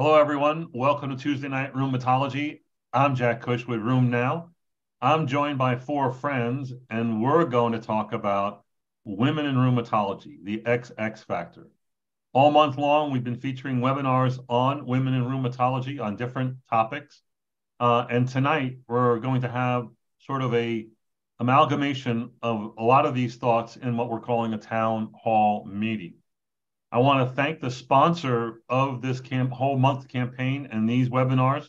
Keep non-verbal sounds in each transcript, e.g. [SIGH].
Hello, everyone. Welcome to Tuesday Night Rheumatology. I'm Jack Cush with RheumNow. I'm joined by four friends, and we're going to talk about women in rheumatology, the XX factor. All month long, we've been featuring webinars on women in rheumatology on different topics. Uh, and tonight, we're going to have sort of a amalgamation of a lot of these thoughts in what we're calling a town hall meeting. I want to thank the sponsor of this camp, whole month campaign and these webinars.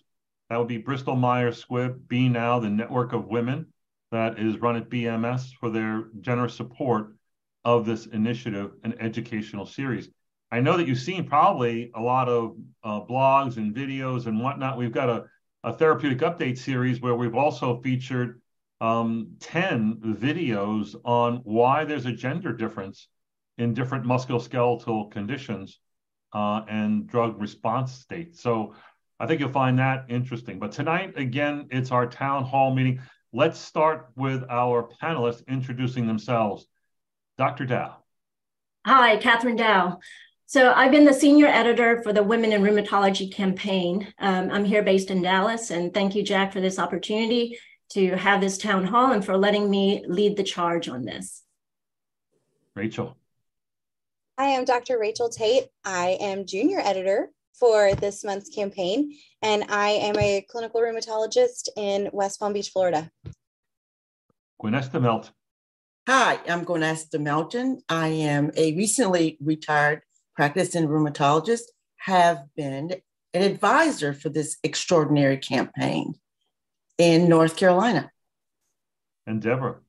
That would be Bristol Myers Squibb, Be Now, the network of women that is run at BMS for their generous support of this initiative and educational series. I know that you've seen probably a lot of uh, blogs and videos and whatnot. We've got a, a therapeutic update series where we've also featured um, 10 videos on why there's a gender difference in different musculoskeletal conditions uh, and drug response states. So I think you'll find that interesting. But tonight, again, it's our town hall meeting. Let's start with our panelists introducing themselves. Dr. Dao. Hi, Kathryn Dao. So I've been the senior editor for the Women in Rheumatology campaign. Um, I'm here based in Dallas, and thank you, Jack, for this opportunity to have this town hall and for letting me lead the charge on this. Rachel. I am Dr. Rachel Tate. I am junior editor for this month's campaign, and I am a clinical rheumatologist in West Palm Beach, Florida. Gwenesta Melton. Hi, I'm Gwenesta Melton. I am a recently retired practicing rheumatologist, have been an advisor for this extraordinary campaign in North Carolina. And Deborah.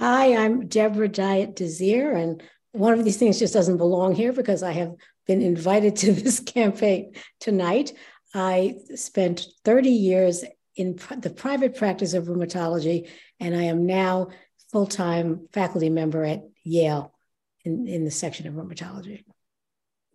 Hi, I'm Deborah Diet Desir, and one of these things just doesn't belong here because I have been invited to [LAUGHS] this campaign tonight. I spent 30 years in the private practice of rheumatology, and I am now full time faculty member at Yale in, in the section of rheumatology.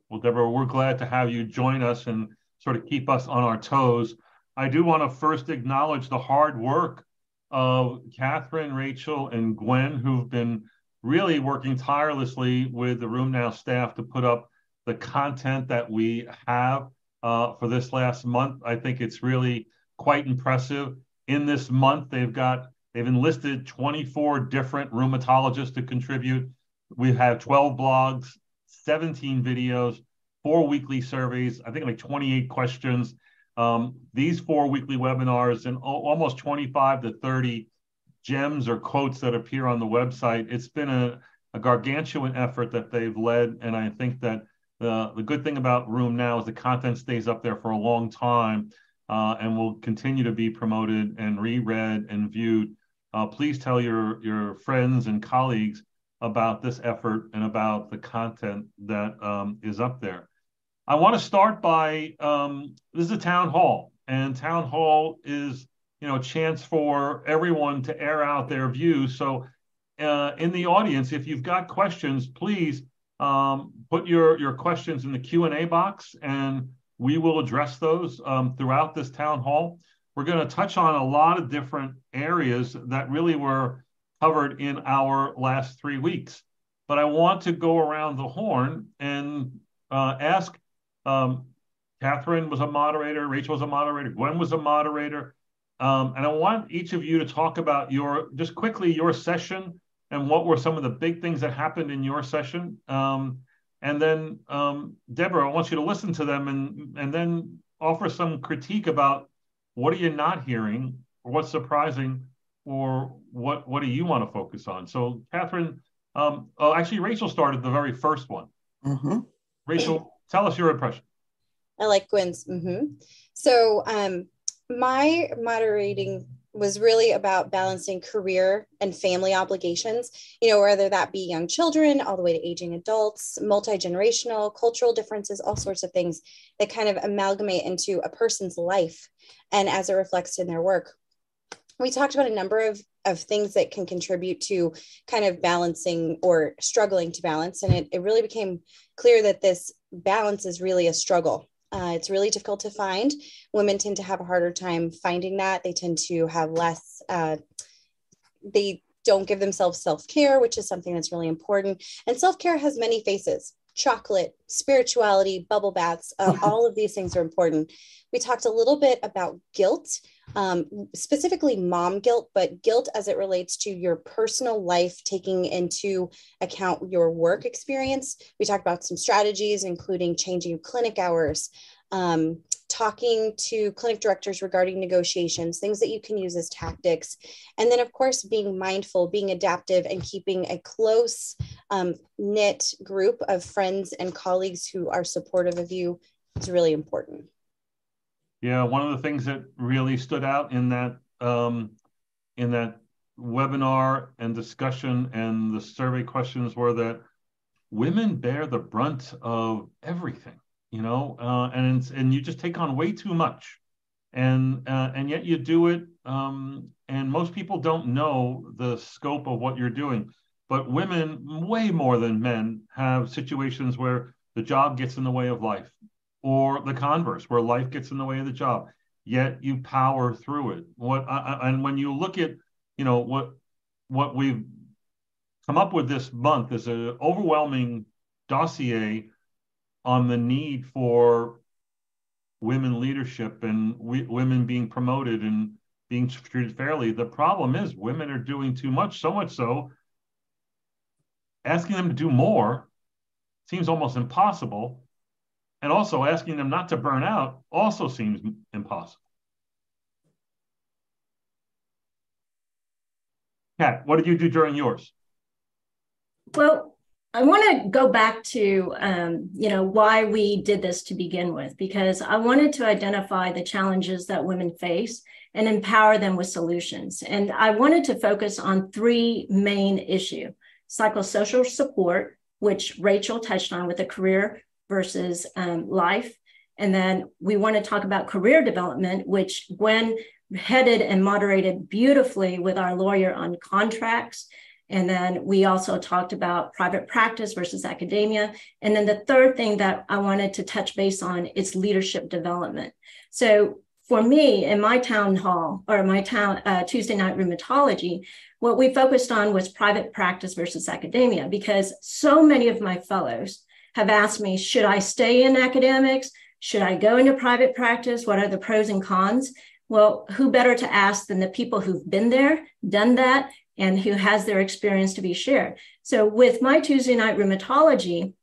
Well, Deborah, we're glad to have you join us and sort of keep us on our toes. I do want to first acknowledge the hard work of Kathryn, Rachel, and Gwen, who've been really working tirelessly with the RheumNow staff to put up the content that we have uh, for this last month. I think it's really quite impressive. In this month, they've got they've enlisted 24 different rheumatologists to contribute. We have 12 blogs, 17 videos, four weekly surveys. I think like 28 questions. Um, these four weekly webinars and almost 25 to 30 gems or quotes that appear on the website. It's been a, a gargantuan effort that they've led, and I think that the the good thing about RheumNow is the content stays up there for a long time, uh, and will continue to be promoted and reread and viewed. Uh, please tell your your friends and colleagues about this effort and about the content that um, is up there. I want to start by um, this is a town hall, and town hall is you know, chance for everyone to air out their views. So, uh, in the audience, if you've got questions, please um, put your your questions in the Q and A box, and we will address those um, throughout this town hall. We're going to touch on a lot of different areas that really were covered in our last three weeks. But I want to go around the horn and uh, ask. Um, Kathryn was a moderator, Rachel was a moderator, Gwen was a moderator. Um, and I want each of you to talk about your just quickly your session and what were some of the big things that happened in your session. Um, and then um, Deborah, I want you to listen to them and and then offer some critique about what are you not hearing, or what's surprising, or what what do you want to focus on. So Kathryn, um, oh actually Rachel started the very first one. Mm-hmm. Rachel, tell us your impression. I like Gwen's. Mm-hmm. So um, my moderating was really about balancing career and family obligations, you know, whether that be young children all the way to aging adults, multi generational, cultural differences, all sorts of things that kind of amalgamate into a person's life and as it reflects in their work. We talked about a number of, of things that can contribute to kind of balancing or struggling to balance. And it, it really became clear that this balance is really a struggle uh, it's really difficult to find. Women tend to have a harder time finding that. They tend to have less, uh, they don't give themselves self care, which is something that's really important. And self care has many faces. chocolate, spirituality, bubble baths, uh, all of these things are important. We talked a little bit about guilt, um, specifically mom guilt, but guilt as it relates to your personal life, taking into account your work experience. We talked about some strategies, including changing clinic hours, um, talking to clinic directors regarding negotiations, things that you can use as tactics. And then, of course, being mindful, being adaptive, and keeping a close um, knit group of friends and colleagues who are supportive of you is really important. Yeah, one of the things that really stood out in that um, in that webinar and discussion and the survey questions were that women bear the brunt of everything you know, uh, and and you just take on way too much, and uh, and yet you do it. Um, and most people don't know the scope of what you're doing, but women, way more than men, have situations where the job gets in the way of life, or the converse, where life gets in the way of the job. Yet you power through it. What I, and when you look at, you know, what what we've come up with this month is an overwhelming dossier on the need for women leadership and we, women being promoted and being treated fairly. The problem is women are doing too much, so much so asking them to do more seems almost impossible. And also asking them not to burn out also seems impossible. Kat, what did you do during yours? Well, I want to go back to, um, you know, why we did this to begin with, because I wanted to identify the challenges that women face and empower them with solutions. And I wanted to focus on three main issues: psychosocial support, which Rachel touched on with the career versus um, life. And then we want to talk about career development, which Gwen headed and moderated beautifully with our lawyer on contracts and then we also talked about private practice versus academia. And then the third thing that I wanted to touch base on is leadership development. So for me in my town hall or my town uh, Tuesday night rheumatology, what we focused on was private practice versus academia because so many of my fellows have asked me, should I stay in academics? Should I go into private practice? What are the pros and cons? Well, who better to ask than the people who've been there, done that, and who has their experience to be shared. So with my Tuesday night rheumatology,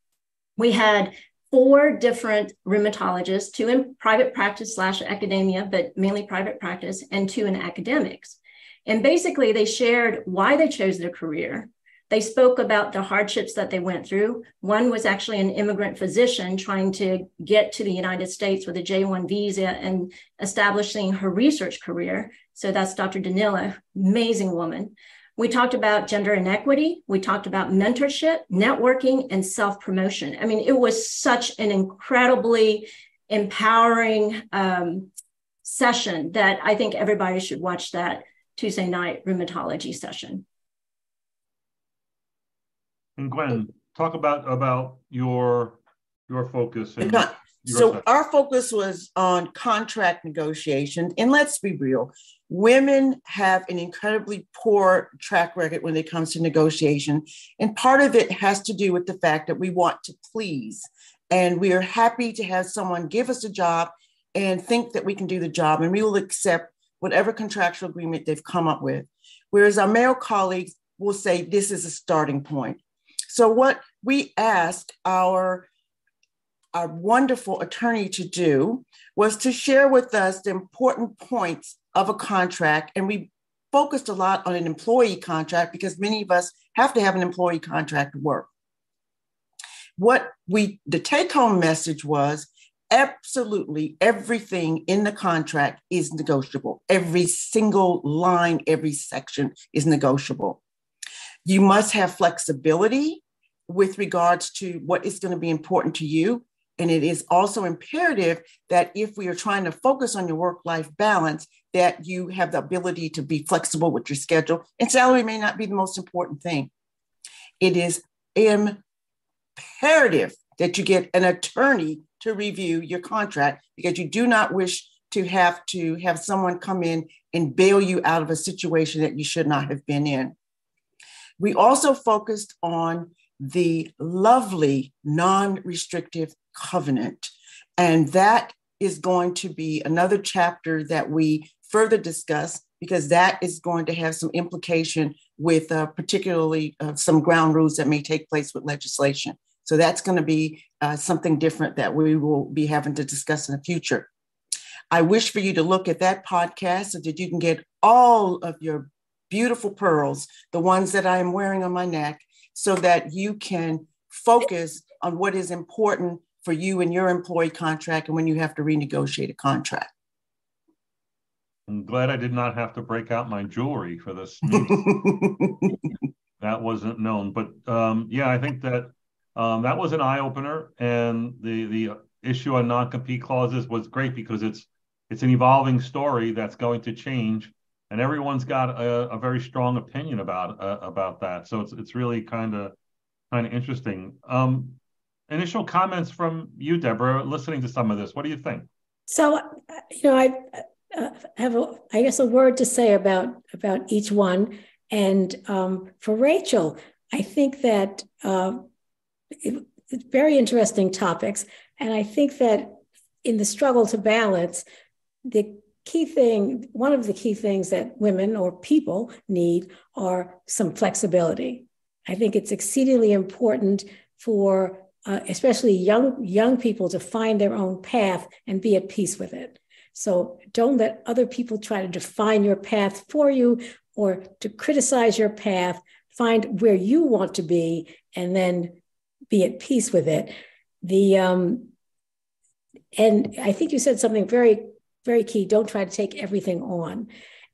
we had four different rheumatologists, two in private practice slash academia, but mainly private practice, and two in academics. And basically, they shared why they chose their career. They spoke about the hardships that they went through. One was actually an immigrant physician trying to get to the United States with a J 1 visa and establishing her research career. So that's Dr. Danila, amazing woman. We talked about gender inequity. We talked about mentorship, networking, and self promotion. I mean, it was such an incredibly empowering um, session that I think everybody should watch that Tuesday night rheumatology session. And Gwen, talk about about your your focus. And so our focus was on contract negotiations, and let's be real, women have an incredibly poor track record when it comes to negotiation. And part of it has to do with the fact that we want to please. And we are happy to have someone give us a job and think that we can do the job, and we will accept whatever contractual agreement they've come up with. Whereas our male colleagues will say this is a starting point. So, what we asked our our wonderful attorney to do was to share with us the important points of a contract. And we focused a lot on an employee contract because many of us have to have an employee contract to work. What we, the take home message was absolutely everything in the contract is negotiable. Every single line, every section is negotiable. You must have flexibility with regards to what is going to be important to you. And it is also imperative that if we are trying to focus on your work life balance, that you have the ability to be flexible with your schedule. And salary may not be the most important thing. It is imperative that you get an attorney to review your contract because you do not wish to have to have someone come in and bail you out of a situation that you should not have been in. We also focused on the lovely non restrictive covenant. And that is going to be another chapter that we further discuss because that is going to have some implication with uh, particularly uh, some ground rules that may take place with legislation. So that's going to be uh, something different that we will be having to discuss in the future. I wish for you to look at that podcast so that you can get all of your beautiful pearls, the ones that I am wearing on my neck, so that you can focus on what is important for you and your employee contract and when you have to renegotiate a contract. I'm glad I did not have to break out my jewelry for this [LAUGHS] that wasn't known, but um, yeah, I think that um, that was an eye opener, and the the issue on non compete clauses was great because it's it's an evolving story that's going to change, and everyone's got a, a very strong opinion about uh, about that. So it's it's really kind of kind of interesting. Um, initial comments from you, Deborah, listening to some of this. What do you think? So, you know, I uh, have, a, I guess, a word to say about about each one. And um, for Rachel, I think that uh, it, it's very interesting topics, and I think that in the struggle to balance, the key thing, one of the key things that women or people need are some flexibility. I think it's exceedingly important for uh, especially young young people to find their own path and be at peace with it so don't let other people try to define your path for you or to criticize your path. Find where you want to be and then be at peace with it. The um and i think you said something very very key. Don't try to take everything on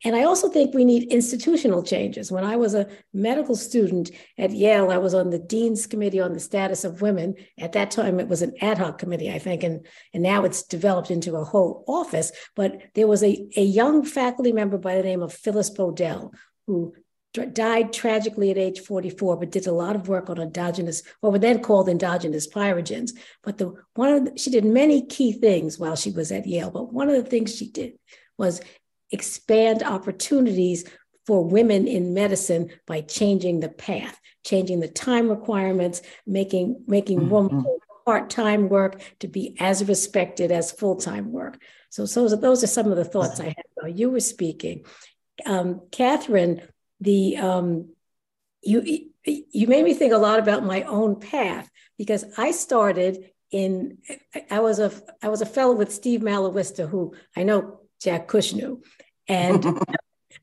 and I also think we need institutional changes. When I was a medical student at Yale, I was on the Dean's Committee on the Status of Women. At that time, it was an ad hoc committee, I think, and, and now it's developed into a whole office. But there was a, a young faculty member by the name of Phyllis Bodel who died tragically at age 44, but did a lot of work on endogenous, what were then called endogenous pyrogens. But the one of the, she did many key things while she was at Yale. But one of the things she did was expand opportunities for women in medicine by changing the path, changing the time requirements, making making mm-hmm. women part-time work to be as respected as full-time work. So, so those are some of the thoughts I had while you were speaking. Um, Kathryn, the um, you you made me think a lot about my own path because I started in I was a I was a fellow with Steve Malawista, who I know Jack Cush knew, and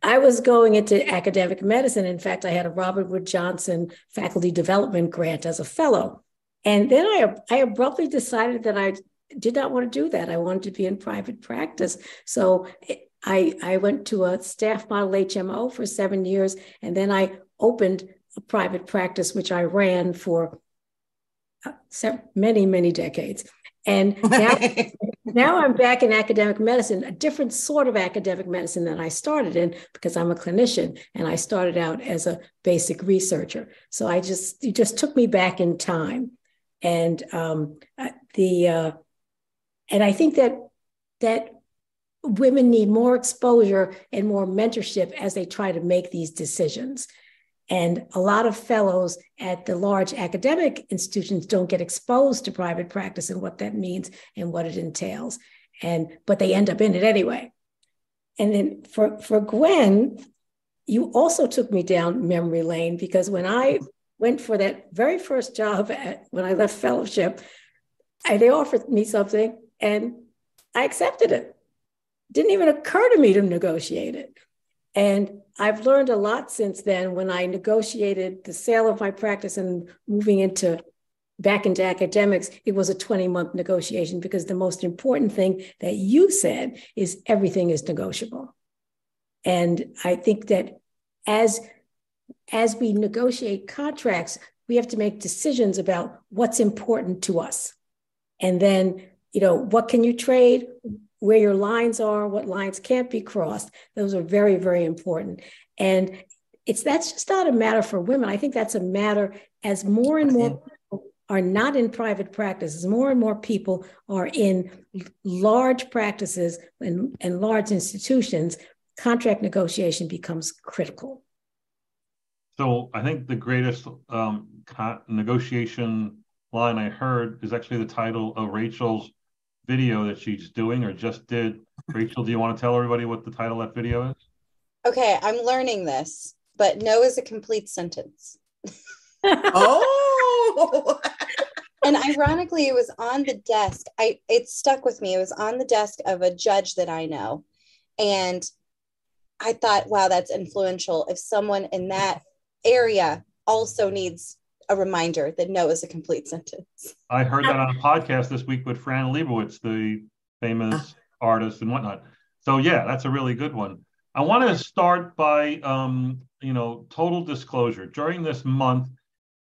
I was going into academic medicine. In fact, I had a Robert Wood Johnson faculty development grant as a fellow. And then I, I abruptly decided that I did not want to do that. I wanted to be in private practice. So I, I went to a staff model HMO for seven years, and then I opened a private practice, which I ran for uh, many, many decades. And [LAUGHS] now, now I'm back in academic medicine, a different sort of academic medicine than I started in because I'm a clinician and I started out as a basic researcher. So I just, you just took me back in time. And um, the, uh, and I think that, that women need more exposure and more mentorship as they try to make these decisions. And a lot of fellows at the large academic institutions don't get exposed to private practice and what that means and what it entails. And but they end up in it anyway. And then for, for Gwen, you also took me down memory lane because when I went for that very first job at, when I left fellowship, I, they offered me something and I accepted it. Didn't even occur to me to negotiate it. And I've learned a lot since then when I negotiated the sale of my practice and moving into back into academics, it was a 20 month negotiation because the most important thing that you said is everything is negotiable. And I think that as as we negotiate contracts, we have to make decisions about what's important to us. And then, you know, what can you trade? Where your lines are, what lines can't be crossed. Those are very, very important. And it's that's just not a matter for women. I think that's a matter as more and more people are not in private practice, as more and more people are in large practices and, and large institutions, contract negotiation becomes critical. so I think the greatest um, negotiation line I heard is actually the title of Rachel's video that she's doing or just did. Rachel, do you want to tell everybody what the title of that video is? Okay, I'm learning this, but no is a complete sentence. [LAUGHS] oh. [LAUGHS] and ironically, it was on the desk. I it stuck with me. It was on the desk of a judge that I know. And I thought, wow, that's influential. If someone in that area also needs a reminder that no is a complete sentence. I heard that on a podcast this week with Fran Lebowitz, the famous artist and whatnot. So yeah, that's a really good one. I want to start by, um, you know, total disclosure. During this month,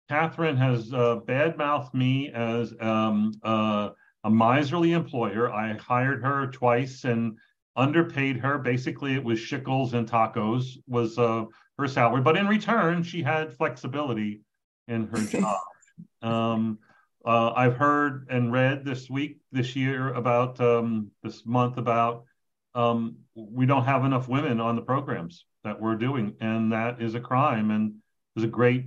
Kathryn has uh, badmouthed me as um, uh, a miserly employer. I hired her twice and underpaid her. Basically, it was shekels and tacos was uh, her salary, but in return, she had flexibility in her [LAUGHS] job. Um, uh, I've heard and read this week, this year, about um, this month about um, we don't have enough women on the programs that we're doing, and that is a crime. And there's a great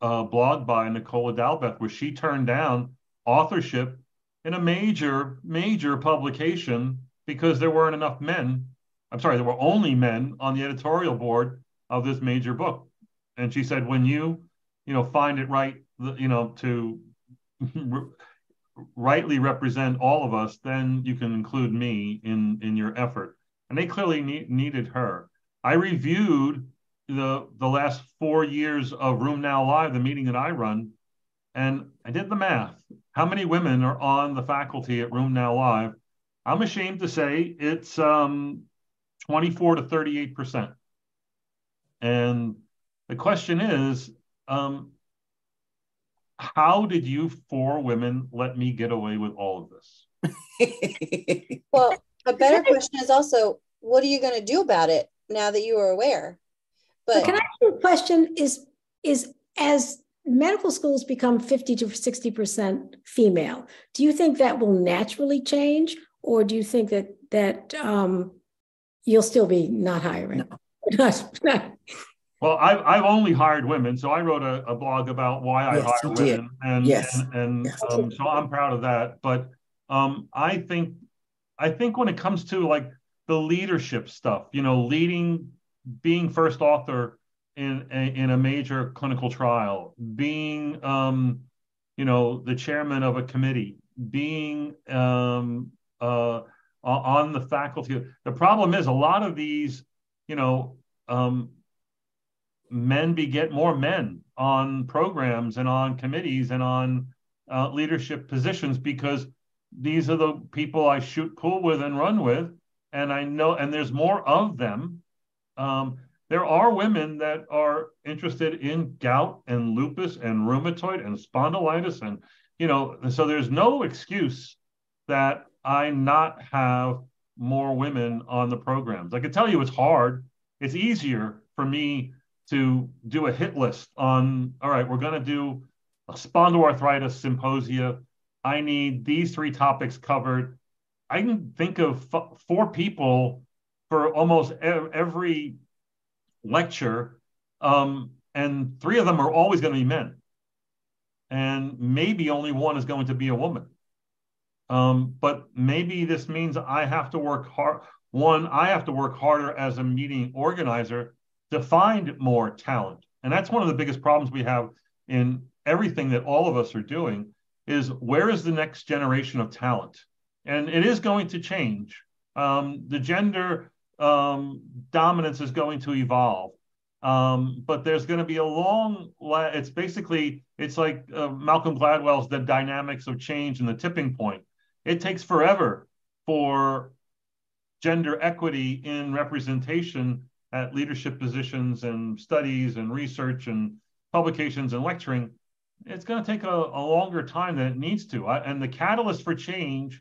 uh, blog by Nicola Dalbeth where she turned down authorship in a major, major publication because there weren't enough men. I'm sorry, there were only men on the editorial board of this major book. And she said, when you, you know, find it right, you know, to rightly represent all of us, then you can include me in in your effort. And they clearly ne- needed her. I reviewed the the last four years of RheumNow Live, the meeting that I run, and I did the math. How many women are on the faculty at RheumNow Live? I'm ashamed to say it's um, 24 to 38 percent. And the question is, um, how did you four women let me get away with all of this? [LAUGHS] well, a better question is also, what are you going to do about it now that you are aware? But can I ask you a question? Is is as medical schools become 50 to 60% female, do you think that will naturally change? Or do you think that that um, you'll still be not hiring? No. [LAUGHS] Well, I've, I've only hired women, so I wrote a, a blog about why I yes, hire women, and yes. and, and yes. Um, so I'm proud of that. But um, I think I think when it comes to like the leadership stuff, you know, leading, being first author in a, in a major clinical trial, being um, you know the chairman of a committee, being um, uh, on the faculty. The problem is a lot of these, you know. Um, men beget more men on programs and on committees and on uh, leadership positions because these are the people I shoot pool with and run with, and I know, and there's more of them. Um, there are women that are interested in gout and lupus and rheumatoid and spondylitis, and you know, so there's no excuse that I not have more women on the programs. I can tell you it's hard. It's easier for me to do a hit list on all right we're going to do a spondyloarthritis symposia. I need these three topics covered. I can think of f- four people for almost ev- every lecture um, and three of them are always going to be men. And maybe only one is going to be a woman. Um, but maybe this means i have to work hard one i have to work harder as a meeting organizer to find more talent. And that's one of the biggest problems we have in everything that all of us are doing is where is the next generation of talent? And it is going to change. Um, the gender um, dominance is going to evolve. Um, but there's going to be a long it's basically it's like uh, malcolm gladwell's the dynamics of change and the tipping point it takes forever for gender equity in representation at leadership positions and studies and research and publications and lecturing, it's going to take a, a, longer time than it needs to. I, and the catalyst for change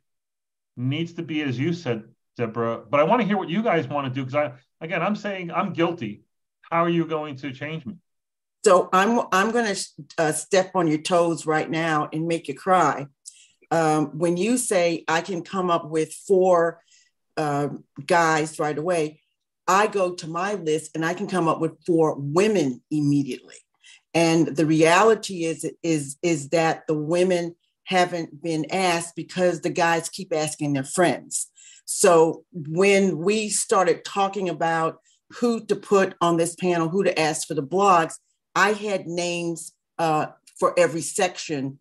needs to be, as you said, Deborah. But I want to hear what you guys want to do because I, again, I'm saying I'm guilty. How are you going to change me? So I'm I'm going to uh, step on your toes right now and make you cry. Um, when you say I can come up with four uh, guys right away, I go to my list and I can come up with four women immediately. And the reality is, is, is that the women haven't been asked because the guys keep asking their friends. So when we started talking about who to put on this panel, who to ask for the blogs, I had names uh, for every section.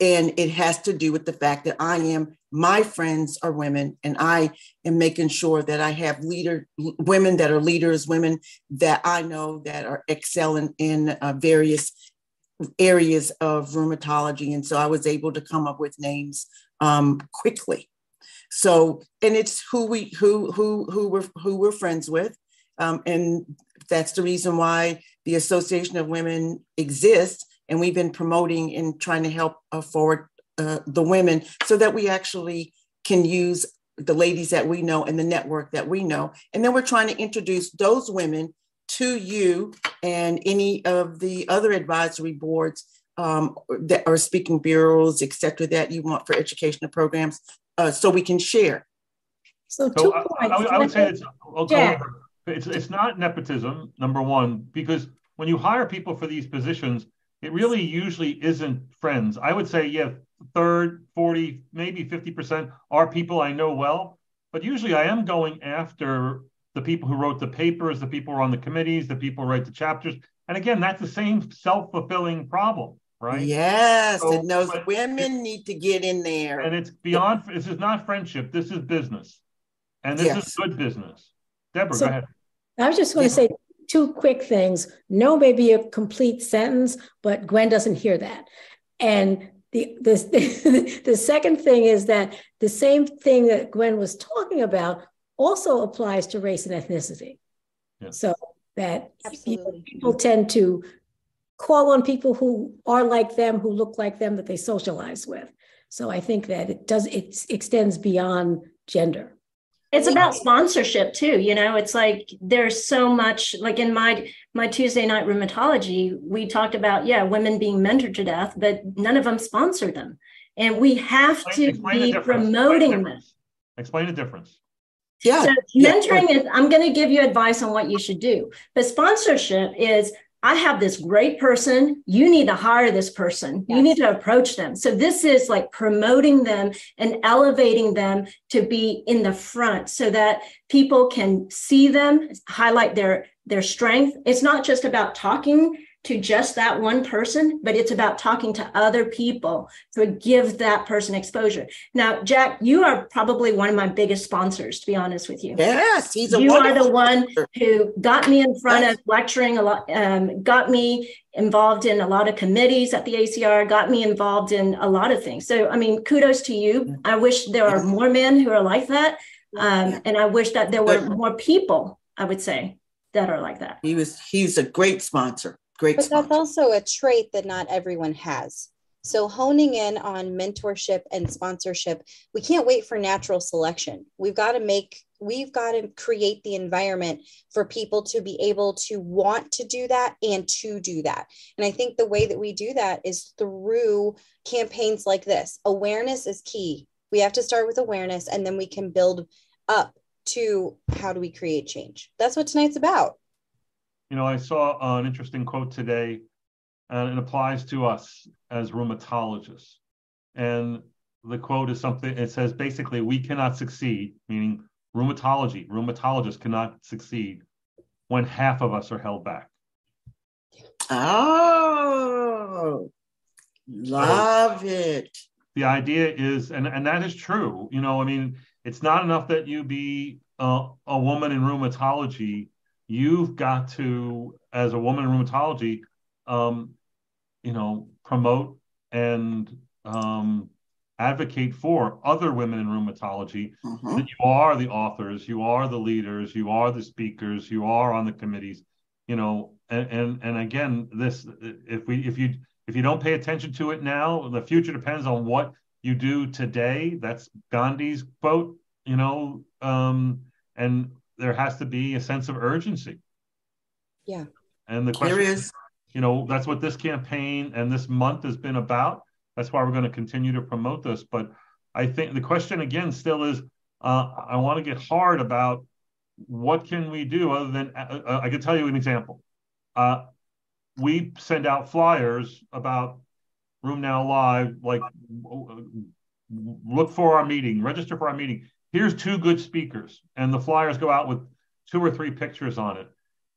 And it has to do with the fact that I am, my friends are women, and I am making sure that I have leader women that are leaders, women that I know that are excelling in uh, various areas of rheumatology. And so I was able to come up with names um, quickly. So, and it's who we who who who we're who we're friends with, um, and that's the reason why the Association of Women exists, and we've been promoting and trying to help uh, forward uh, the women so that we actually can use the ladies that we know and the network that we know, and then we're trying to introduce those women to you and any of the other advisory boards um, that are speaking bureaus, et cetera, that you want for educational programs uh, so we can share. So, two so I, I, I, would say it's, okay, it's, it's not nepotism, number one, because when you hire people for these positions, it really usually isn't friends. I would say, yeah, third, 40, maybe 50% are people I know well, but usually I am going after the people who wrote the papers, the people who are on the committees, the people who write the chapters. And again, that's the same self fulfilling problem right? Yes, so, and those women it, need to get in there. And it's beyond. This is not friendship. This is business, and this yes. is good business. Deborah, so, go ahead. I was just going to say two quick things. No may be a complete sentence, but Gwen doesn't hear that. And the, the, [LAUGHS] the second thing is that the same thing that Gwen was talking about also applies to race and ethnicity. Yeah. So that people, people tend to call on people who are like them, who look like them, that they socialize with. So I think that it does, it extends beyond gender. It's about sponsorship too. You know, it's like there's so much like in my my Tuesday night rheumatology, we talked about, yeah, women being mentored to death, but none of them sponsor them. And we have explain, to explain be promoting explain them. Explain the difference. Yeah. So mentoring yeah. is I'm going to give you advice on what you should do. But sponsorship is I have this great person. You need to hire this person. Yes. You need to approach them. So this is like promoting them and elevating them to be in the front so that people can see them, highlight their their strength. It's not just about talking to just that one person, but it's about talking to other people to give that person exposure. Now, Jack, you are probably one of my biggest sponsors, to be honest with you. Yes, he's a You are the one who got me in front of lecturing a lot, um, got me involved in a lot of committees at the ACR, got me involved in a lot of things. So, I mean, kudos to you. I wish there are more men who are like that. Um, and I wish that there were more people, I would say, that are like that. He was, he's a great sponsor. Great. But sponsor. that's also a trait that not everyone has. So honing in on mentorship and sponsorship, we can't wait for natural selection. We've got to make we've got to create the environment for people to be able to want to do that and to do that. And I think the way that we do that is through campaigns like this. Awareness is key. We have to start with awareness and then we can build up to how do we create change. That's what tonight's about. You know, I saw an interesting quote today, and it applies to us as rheumatologists. And the quote is something, it says basically, we cannot succeed, meaning rheumatology, rheumatologists cannot succeed when half of us are held back. Oh, love so it. The idea is, and, and that is true. You know, I mean, it's not enough that you be uh, a woman in rheumatology you've got to, as a woman in rheumatology, um, you know, promote and um, advocate for other women in rheumatology mm-hmm. that you are the authors, you are the leaders, you are the speakers, you are on the committees, you know, and and, and again, this if we if you if you don't pay attention to it now, the future depends on what you do today. That's Gandhi's quote, you know, um, and there has to be a sense of urgency. Yeah. And the question there is, you know, that's what this campaign and this month has been about. That's why we're going to continue to promote this. But I think the question again still is uh, I want to get hard about what can we do other than uh, uh, I can tell you an example. Uh, we send out flyers about RheumNow Live, like look for our meeting, register for our meeting. Here's two good speakers, and the flyers go out with two or three pictures on it.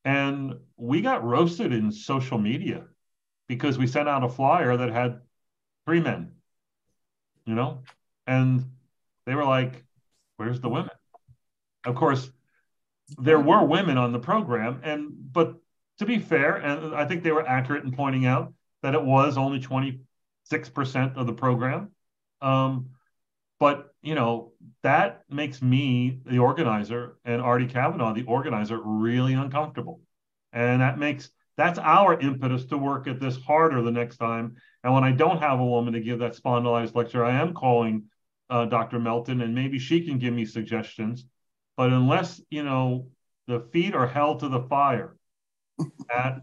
And we got roasted in social media because we sent out a flyer that had three men, you know, and they were like, "Where's the women?" Of course, there were women on the program, and but to be fair, and I think they were accurate in pointing out that it was only 26% of the program. Um, but you know that makes me the organizer and Artie Kavanaugh the organizer really uncomfortable, and that makes that's our impetus to work at this harder the next time. And when I don't have a woman to give that spondylized lecture, I am calling uh, Dr. Melton, and maybe she can give me suggestions. But unless you know the feet are held to the fire [LAUGHS] at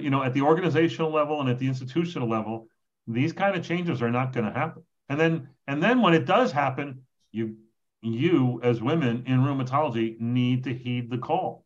you know at the organizational level and at the institutional level, these kind of changes are not going to happen. And then and then when it does happen, you you as women in rheumatology need to heed the call.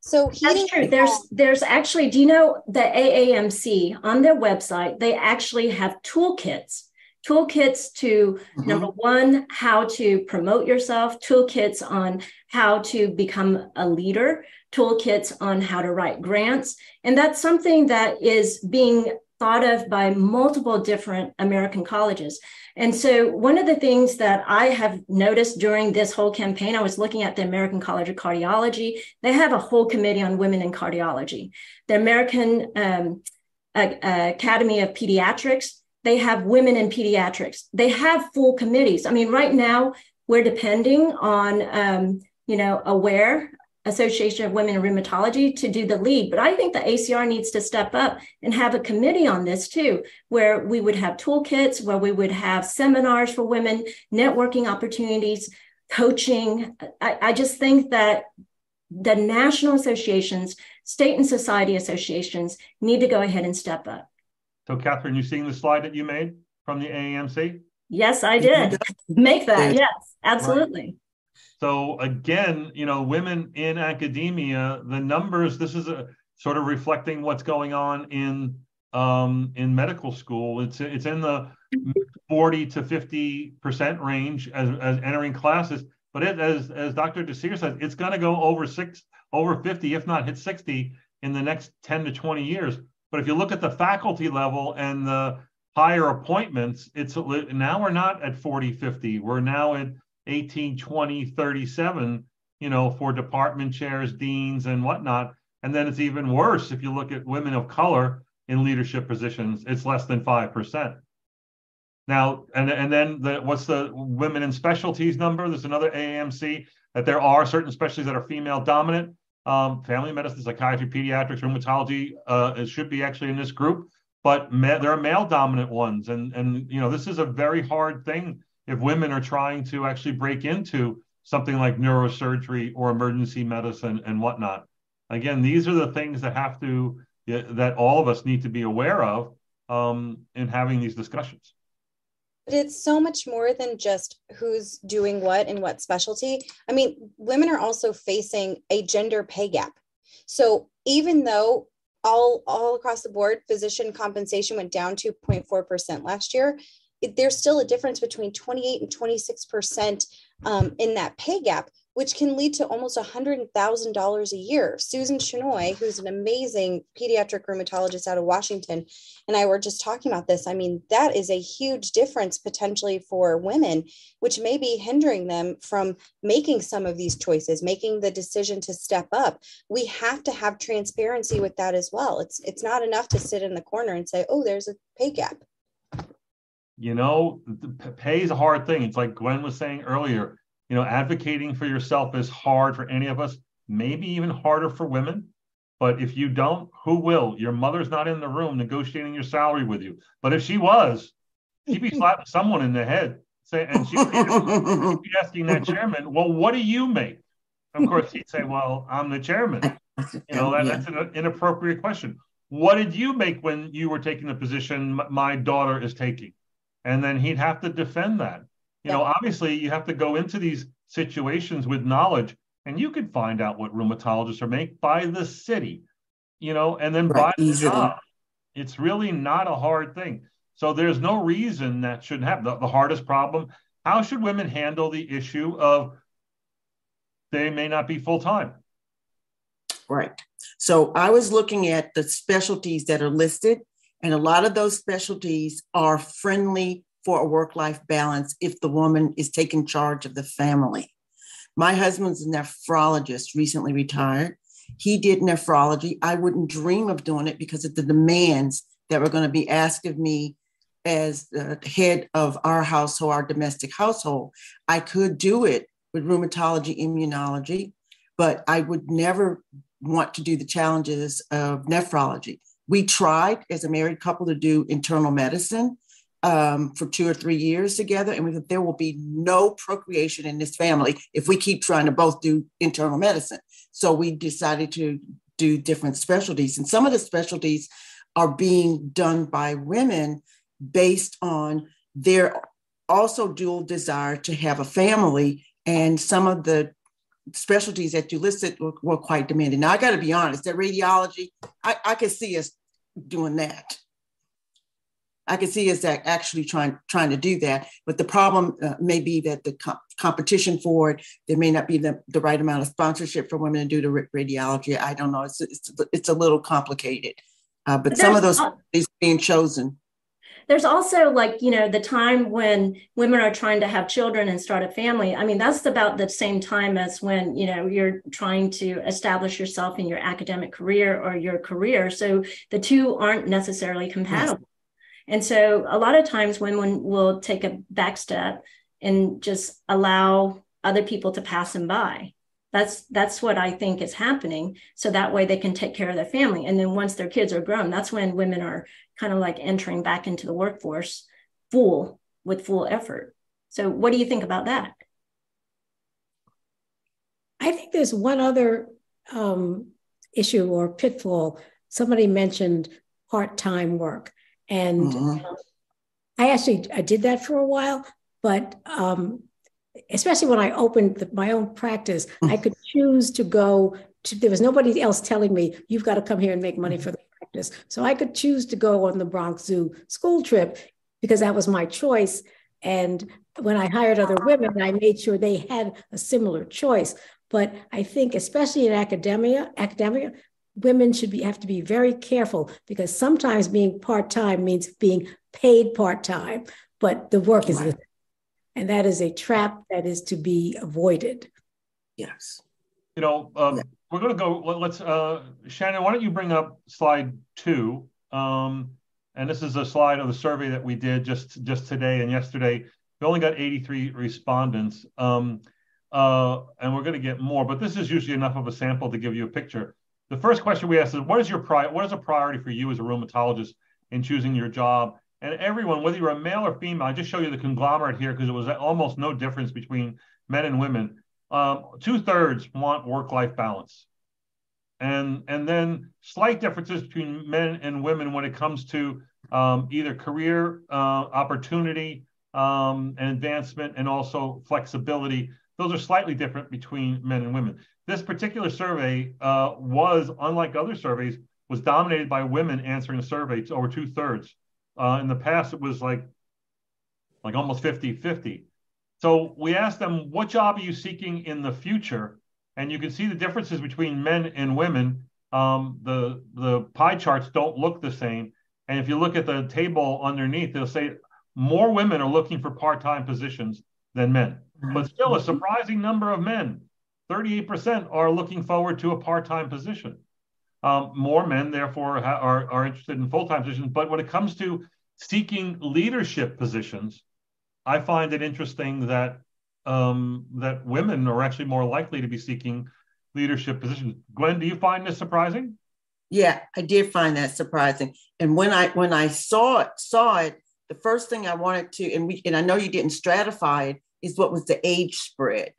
So that's true. There's there's actually, do you know the AAMC on their website? They actually have toolkits toolkits to mm-hmm. number one, how to promote yourself, toolkits on how to become a leader, toolkits on how to write grants. And that's something that is being thought of by multiple different American colleges. And so, one of the things that I have noticed during this whole campaign, I was looking at the American College of Cardiology. They have a whole committee on women in cardiology. The American um, Academy of Pediatrics they have women in pediatrics. They have full committees. I mean, right now we're depending on, um, you know, AWARE, Association of Women in Rheumatology, to do the lead. But I think the ACR needs to step up and have a committee on this too, where we would have toolkits, where we would have seminars for women, networking opportunities, coaching. I, I just think that the national associations, state and society associations need to go ahead and step up. So, Kathryn, you seeing the slide that you made from the AAMC? Yes, I did. Make that. Yes, absolutely. Right. So again, you know, women in academia, the numbers. This is a sort of reflecting what's going on in um, in medical school. It's it's in the forty to fifty percent range as, as entering classes. But it, as as Dr. Desir says, it's going to go over six, over fifty, if not hit sixty, in the next ten to twenty years. But if you look at the faculty level and the higher appointments, it's now we're not at 40, 50. We're now at 18, 20, 37, you know, for department chairs, deans, and whatnot. And then it's even worse if you look at women of color in leadership positions, it's less than 5%. Now, and, and then the, what's the women in specialties number? There's another AAMC that there are certain specialties that are female dominant. Um, family medicine, psychiatry, pediatrics, rheumatology uh, it should be actually in this group, but ma- there are male dominant ones, and and you know this is a very hard thing if women are trying to actually break into something like neurosurgery or emergency medicine and whatnot. Again, these are the things that have to that all of us need to be aware of um, in having these discussions. But it's so much more than just who's doing what and what specialty. I mean, women are also facing a gender pay gap. So even though all all across the board physician compensation went down 2.4% last year, there's still a difference between 28 and 26% um, in that pay gap which can lead to almost $100,000 a year. Susan Shenoi, who's an amazing pediatric rheumatologist out of Washington, and I were just talking about this. I mean, that is a huge difference potentially for women, which may be hindering them from making some of these choices, making the decision to step up. We have to have transparency with that as well. It's it's not enough to sit in the corner and say, "Oh, there's a pay gap." You know, pay is a hard thing. It's like Gwen was saying earlier you know, advocating for yourself is hard for any of us, maybe even harder for women. But if you don't, who will? Your mother's not in the room negotiating your salary with you. But if she was, she'd be [LAUGHS] slapping someone in the head. Say, and she'd be asking that [LAUGHS] chairman, "Well, what do you make?" Of course, he'd say, "Well, I'm the chairman." You know, that, that's an uh, inappropriate question. What did you make when you were taking the position my daughter is taking? And then he'd have to defend that. You know, obviously, you have to go into these situations with knowledge, and you could find out what rheumatologists are make by the city, you know, and then right, by the job. It's really not a hard thing. So there's no reason that shouldn't happen. The, the hardest problem: how should women handle the issue of they may not be full time? Right. So I was looking at the specialties that are listed, and a lot of those specialties are friendly for a work life balance if the woman is taking charge of the family. My husband's a nephrologist, recently retired. He did nephrology. I wouldn't dream of doing it because of the demands that were going to be asked of me as the head of our household, our domestic household. I could do it with rheumatology, immunology, but I would never want to do the challenges of nephrology. We tried as a married couple to do internal medicine um, for two or three years together, and we thought there will be no procreation in this family if we keep trying to both do internal medicine. So we decided to do different specialties, and some of the specialties are being done by women based on their also dual desire to have a family and some of the specialties that you listed were, were quite demanding. Now, I got to be honest, that radiology, I, I could see us doing that. I can see us actually trying trying to do that, but the problem uh, may be that the competition for it, there may not be the, the right amount of sponsorship for women to do the radiology. I don't know. It's it's, it's a little complicated, uh, but, but some of those is being chosen there's also like you know the time when women are trying to have children and start a family. I mean that's about the same time as when you know you're trying to establish yourself in your academic career or your career. So the two aren't necessarily compatible. Yes. and so a lot of times women will take a back step and just allow other people to pass them by. That's that's what i think is happening. So that way they can take care of their family. And then once their kids are grown that's when women are kind of like entering back into the workforce full with full effort. So, what do you think about that? I think there's one other um, issue or pitfall. Somebody mentioned part-time work, and mm-hmm. I actually I did that for a while, but um, especially when I opened the, my own practice, mm-hmm. I could choose to go. To, there was nobody else telling me you've got to come here and make money for the practice. So I could choose to go on the Bronx Zoo school trip because that was my choice. And when I hired other women, I made sure they had a similar choice. But I think, especially in academia, academia, women should be have to be very careful because sometimes being part-time means being paid part-time, but the work is right. and that is a trap that is to be avoided. Yes. You know, um, yeah we're going to go. Let's, uh, Shannon, why don't you bring up slide two? Um, and this is a slide of the survey that we did just just today and yesterday. We only got 83 respondents, um, uh, and we're going to get more. But this is usually enough of a sample to give you a picture. The first question we asked is, "What is your pri- What is a priority for you as a rheumatologist in choosing your job?" And everyone, whether you're a male or female, I just show you the conglomerate here because it was almost no difference between men and women. Um, two thirds want work life balance. And, and then slight differences between men and women when it comes to um, either career uh, opportunity um, and advancement and also flexibility. Those are slightly different between men and women. This particular survey uh, was, unlike other surveys, was dominated by women answering the survey. It's over two thirds. Uh, in the past, it was like like almost 50 50. So we asked them, what job are you seeking in the future? And you can see the differences between men and women. Um, the, the pie charts don't look the same. And if you look at the table underneath, they'll say more women are looking for part time positions than men, but still a surprising number of men. 38% are looking forward to a part time position. Um, more men, therefore, ha- are, are interested in full time positions. But when it comes to seeking leadership positions, I find it interesting that um, that women are actually more likely to be seeking leadership positions. Gwen, do you find this surprising? Yeah, I did find that surprising. And when I when I saw it, saw it, the first thing I wanted to, and we and I know you didn't stratify it, is what was the age spread.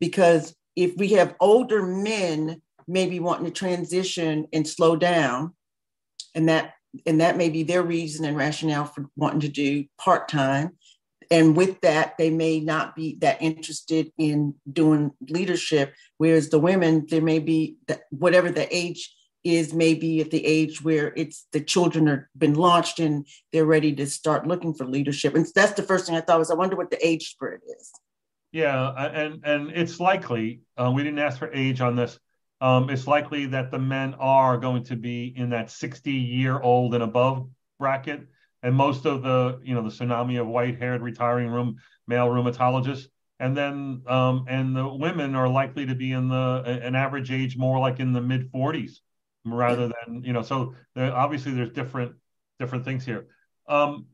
Because if we have older men maybe wanting to transition and slow down, and that and that may be their reason and rationale for wanting to do part-time and with that, they may not be that interested in doing leadership. Whereas the women, there may be that whatever the age is maybe at the age where it's the children are been launched and they're ready to start looking for leadership. And that's the first thing I thought was I wonder what the age spread is. Yeah, and and it's likely uh, we didn't ask for age on this. Um, it's likely that the men are going to be in that 60 year old and above bracket, and most of the you know the tsunami of white haired retiring room male rheumatologists, and then um, and the women are likely to be in the an average age more like in the mid 40s rather than you know so there, obviously there's different different things here. Um,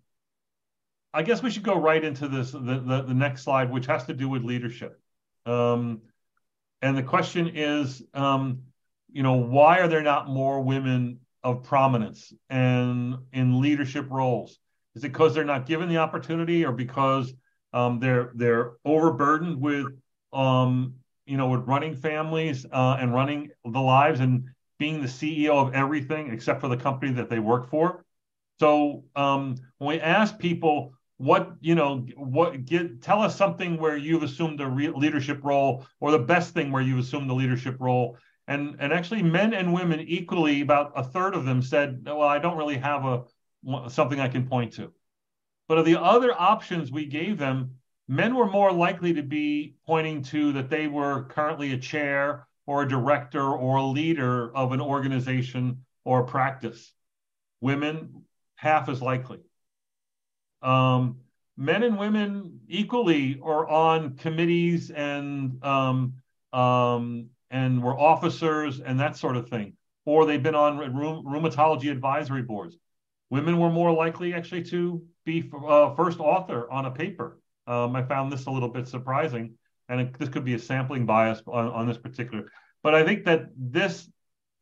i guess we should go right into this the, the, the next slide which has to do with leadership. Um, and the question is um, you know why are there not more women of prominence and in leadership roles is it because they're not given the opportunity or because um, they're they're overburdened with um, you know with running families uh, and running the lives and being the CEO of everything except for the company that they work for. So um, when we ask people, what you know, what get tell us something where you've assumed a re- leadership role, or the best thing where you've assumed the leadership role, and and actually men and women equally, about a third of them said, well, I don't really have a something I can point to. But of the other options we gave them, men were more likely to be pointing to that they were currently a chair or a director or a leader of an organization or a practice. Women, half as likely. Um, men and women equally are on committees and um, um, and were officers and that sort of thing, or they've been on rheumatology advisory boards. Women were more likely actually to be uh, first author on a paper. Um, I found this a little bit surprising and it, this could be a sampling bias on, on this particular. But I think that this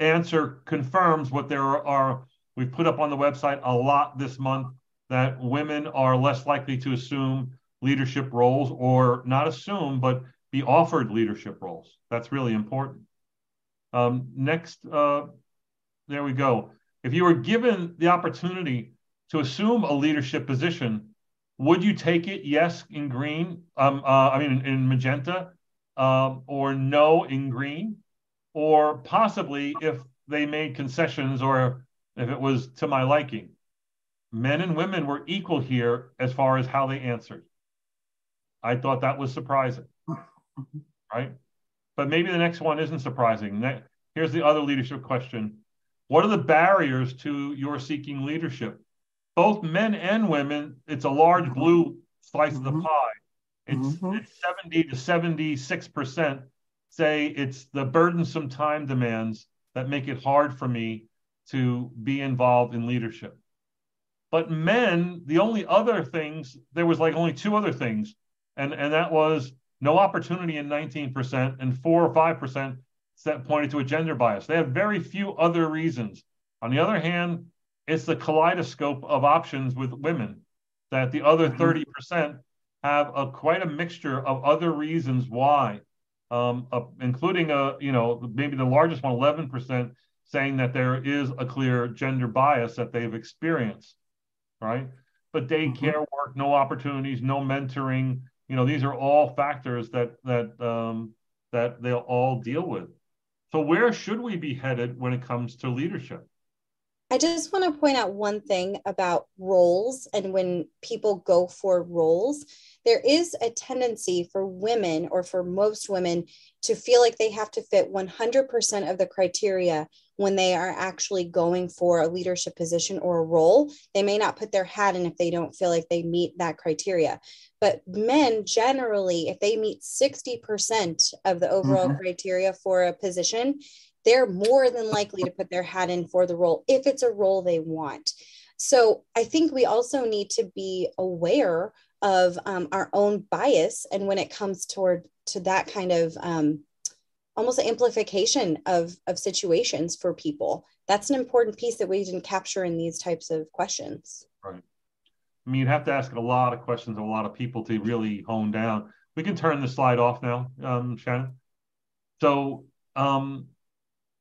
answer confirms what there are. We've put up on the website a lot this month that women are less likely to assume leadership roles or not assume, but be offered leadership roles. That's really important. Um, next, uh, there we go. If you were given the opportunity to assume a leadership position, would you take it? Yes, in green. Um, uh, I mean, in, in magenta, um, or no in green, or possibly if they made concessions or if it was to my liking. Men and women were equal here as far as how they answered. I thought that was surprising, right? But maybe the next one isn't surprising. Here's the other leadership question What are the barriers to your seeking leadership? both men and women, it's a large mm-hmm. blue slice mm-hmm. of the mm-hmm. pie. It's, mm-hmm. it's 70 to 76% say it's the burdensome time demands that make it hard for me to be involved in leadership. But men, the only other things, there was like only two other things, and, and that was no opportunity in 19% and four or 5% that pointed to a gender bias. They have very few other reasons. On the other hand, it's the kaleidoscope of options with women that the other 30% mm-hmm. have a quite a mixture of other reasons why um, uh, including a you know maybe the largest one 11% saying that there is a clear gender bias that they've experienced right but daycare mm-hmm. work no opportunities no mentoring you know these are all factors that that um, that they'll all deal with. So where should we be headed when it comes to leadership? I just want to point out one thing about roles and when people go for roles, there is a tendency for women or for most women to feel like they have to fit 100% of the criteria when they are actually going for a leadership position or a role. They may not put their hat in if they don't feel like they meet that criteria. But men generally, if they meet 60% of the overall mm-hmm. criteria for a position, they're more than likely to put their hat in for the role if it's a role they want. So I think we also need to be aware of um, our own bias and when it comes toward to that kind of um, almost an amplification of of situations for people that's an important piece that we didn't capture in these types of questions right i mean you'd have to ask a lot of questions of a lot of people to really hone down we can turn the slide off now um, shannon so um,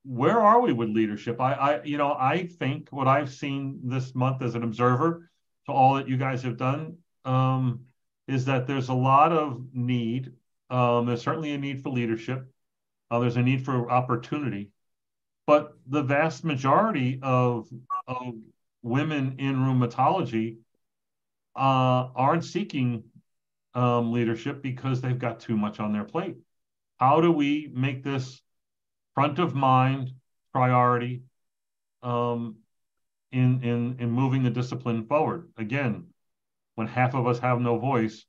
where are we with leadership? I, I, you know, I think what I've seen this month as an observer to all that you guys have done, um, is that there's a lot of need. Um, there's certainly a need for leadership. Uh, there's a need for opportunity, but the vast majority of of women in rheumatology uh, aren't seeking um, leadership because they've got too much on their plate. How do we make this front of mind priority um, in in in moving the discipline forward? Again, when half of us have no voice,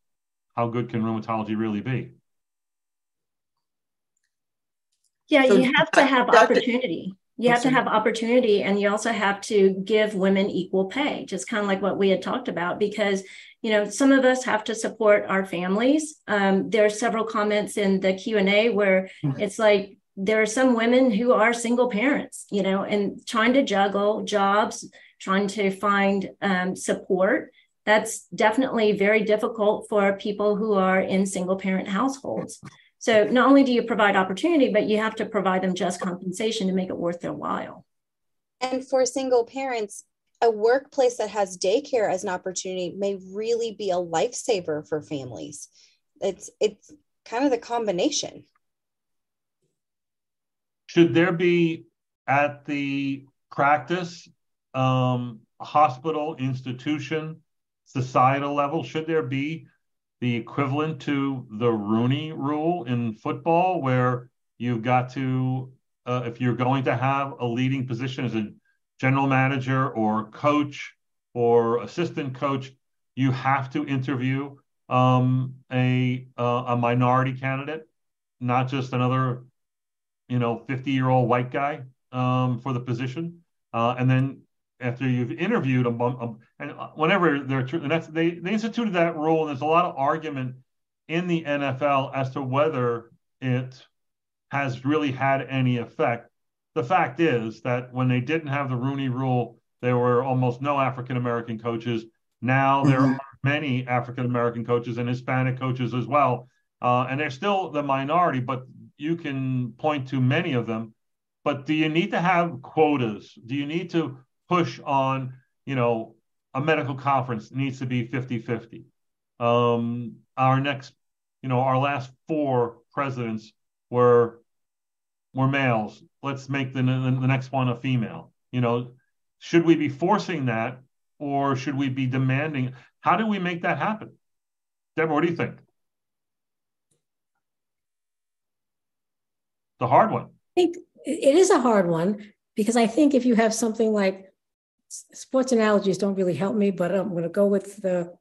how good can rheumatology really be? Yeah, so, you have to have opportunity. You have to have opportunity and you also have to give women equal pay, just kind of like what we had talked about, because, you know, some of us have to support our families. Um, there are several comments in the Q&A where mm-hmm. it's like, there are some women who are single parents, you know, and trying to juggle jobs, trying to find um, support. That's definitely very difficult for people who are in single parent households. So not only do you provide opportunity, but you have to provide them just compensation to make it worth their while. And for single parents, a workplace that has daycare as an opportunity may really be a lifesaver for families. It's it's kind of the combination. Should there be at the practice, um, hospital, institution, societal level, should there be the equivalent to the Rooney rule in football, where you've got to, uh, if you're going to have a leading position as a general manager or coach or assistant coach, you have to interview um, a uh, a minority candidate, not just another, you know, 50 year old white guy um, for the position, uh, and then after you've interviewed them, um, and whenever they're and that's they they instituted that rule, and there's a lot of argument in the NFL as to whether it has really had any effect. The fact is that when they didn't have the Rooney Rule, there were almost no African American coaches. Now there mm-hmm. are many African American coaches and Hispanic coaches as well, uh, and they're still the minority, but you can point to many of them. But do you need to have quotas? Do you need to push on, you know, a medical conference needs to be 50 50. Um, our next, you know, our last four presidents were were males. Let's make the, the, the next one a female. You know, should we be forcing that or should we be demanding? How do we make that happen? Deborah, what do you think? The hard one. I think it is a hard one because I think if you have something like sports analogies don't really help me, but I'm going to go with the.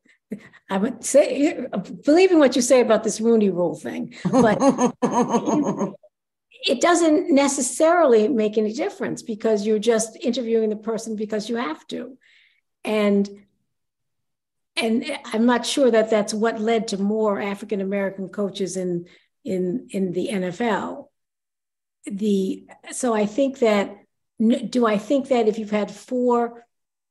I would say, believing what you say about this Rooney Rule thing, but it doesn't necessarily make any difference because you're just interviewing the person because you have to, and and I'm not sure that that's what led to more African American coaches in in in the NFL. The so I think that do I think that if you've had four